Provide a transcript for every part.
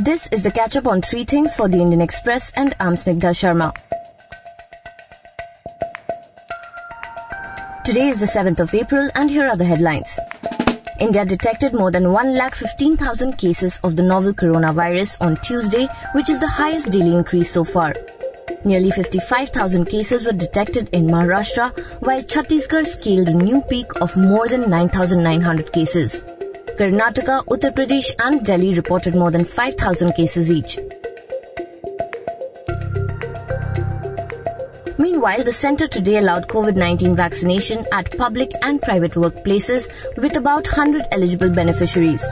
This is the catch up on three things for the Indian Express, and I'm Snigdha Sharma. Today is the 7th of April, and here are the headlines. India detected more than 1,15,000 cases of the novel coronavirus on Tuesday, which is the highest daily increase so far. Nearly 55,000 cases were detected in Maharashtra, while Chhattisgarh scaled a new peak of more than 9,900 cases. Karnataka, Uttar Pradesh, and Delhi reported more than 5,000 cases each. Meanwhile, the centre today allowed COVID 19 vaccination at public and private workplaces with about 100 eligible beneficiaries.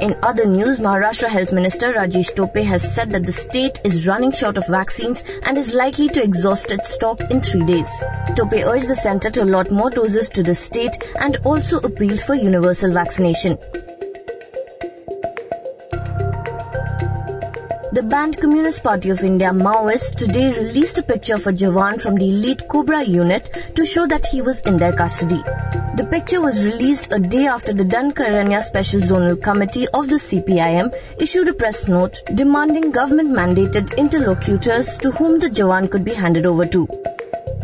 In other news, Maharashtra Health Minister Rajesh Tope has said that the state is running short of vaccines and is likely to exhaust its stock in three days. Tope urged the centre to allot more doses to the state and also appealed for universal vaccination. The banned Communist Party of India Maoists today released a picture of a Jawan from the elite Cobra unit to show that he was in their custody. The picture was released a day after the Dandakaranya Special Zonal Committee of the CPIM issued a press note demanding government mandated interlocutors to whom the Jawan could be handed over to.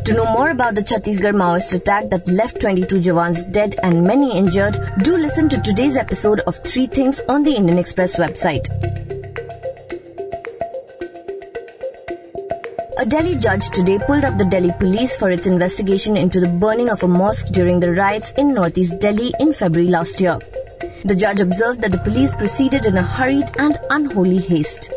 To know more about the Chhattisgarh Maoist attack that left 22 Jawans dead and many injured, do listen to today's episode of Three Things on the Indian Express website. A Delhi judge today pulled up the Delhi police for its investigation into the burning of a mosque during the riots in northeast Delhi in February last year. The judge observed that the police proceeded in a hurried and unholy haste.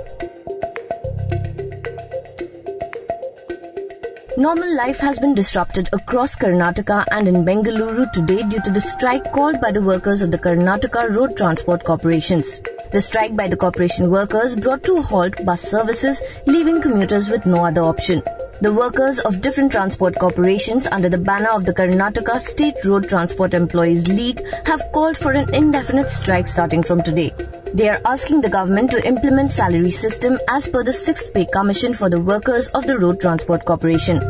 Normal life has been disrupted across Karnataka and in Bengaluru today due to the strike called by the workers of the Karnataka Road Transport Corporations. The strike by the corporation workers brought to a halt bus services, leaving commuters with no other option. The workers of different transport corporations under the banner of the Karnataka State Road Transport Employees League have called for an indefinite strike starting from today. They are asking the government to implement salary system as per the 6th pay commission for the workers of the Road Transport Corporation.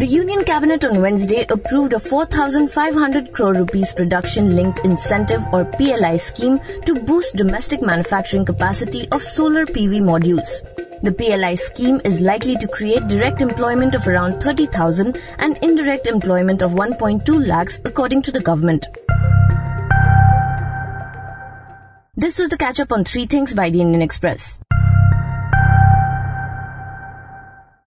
The Union Cabinet on Wednesday approved a 4,500 crore rupees production linked incentive or PLI scheme to boost domestic manufacturing capacity of solar PV modules. The PLI scheme is likely to create direct employment of around 30,000 and indirect employment of 1.2 lakhs according to the government. This was the catch up on three things by the Indian Express.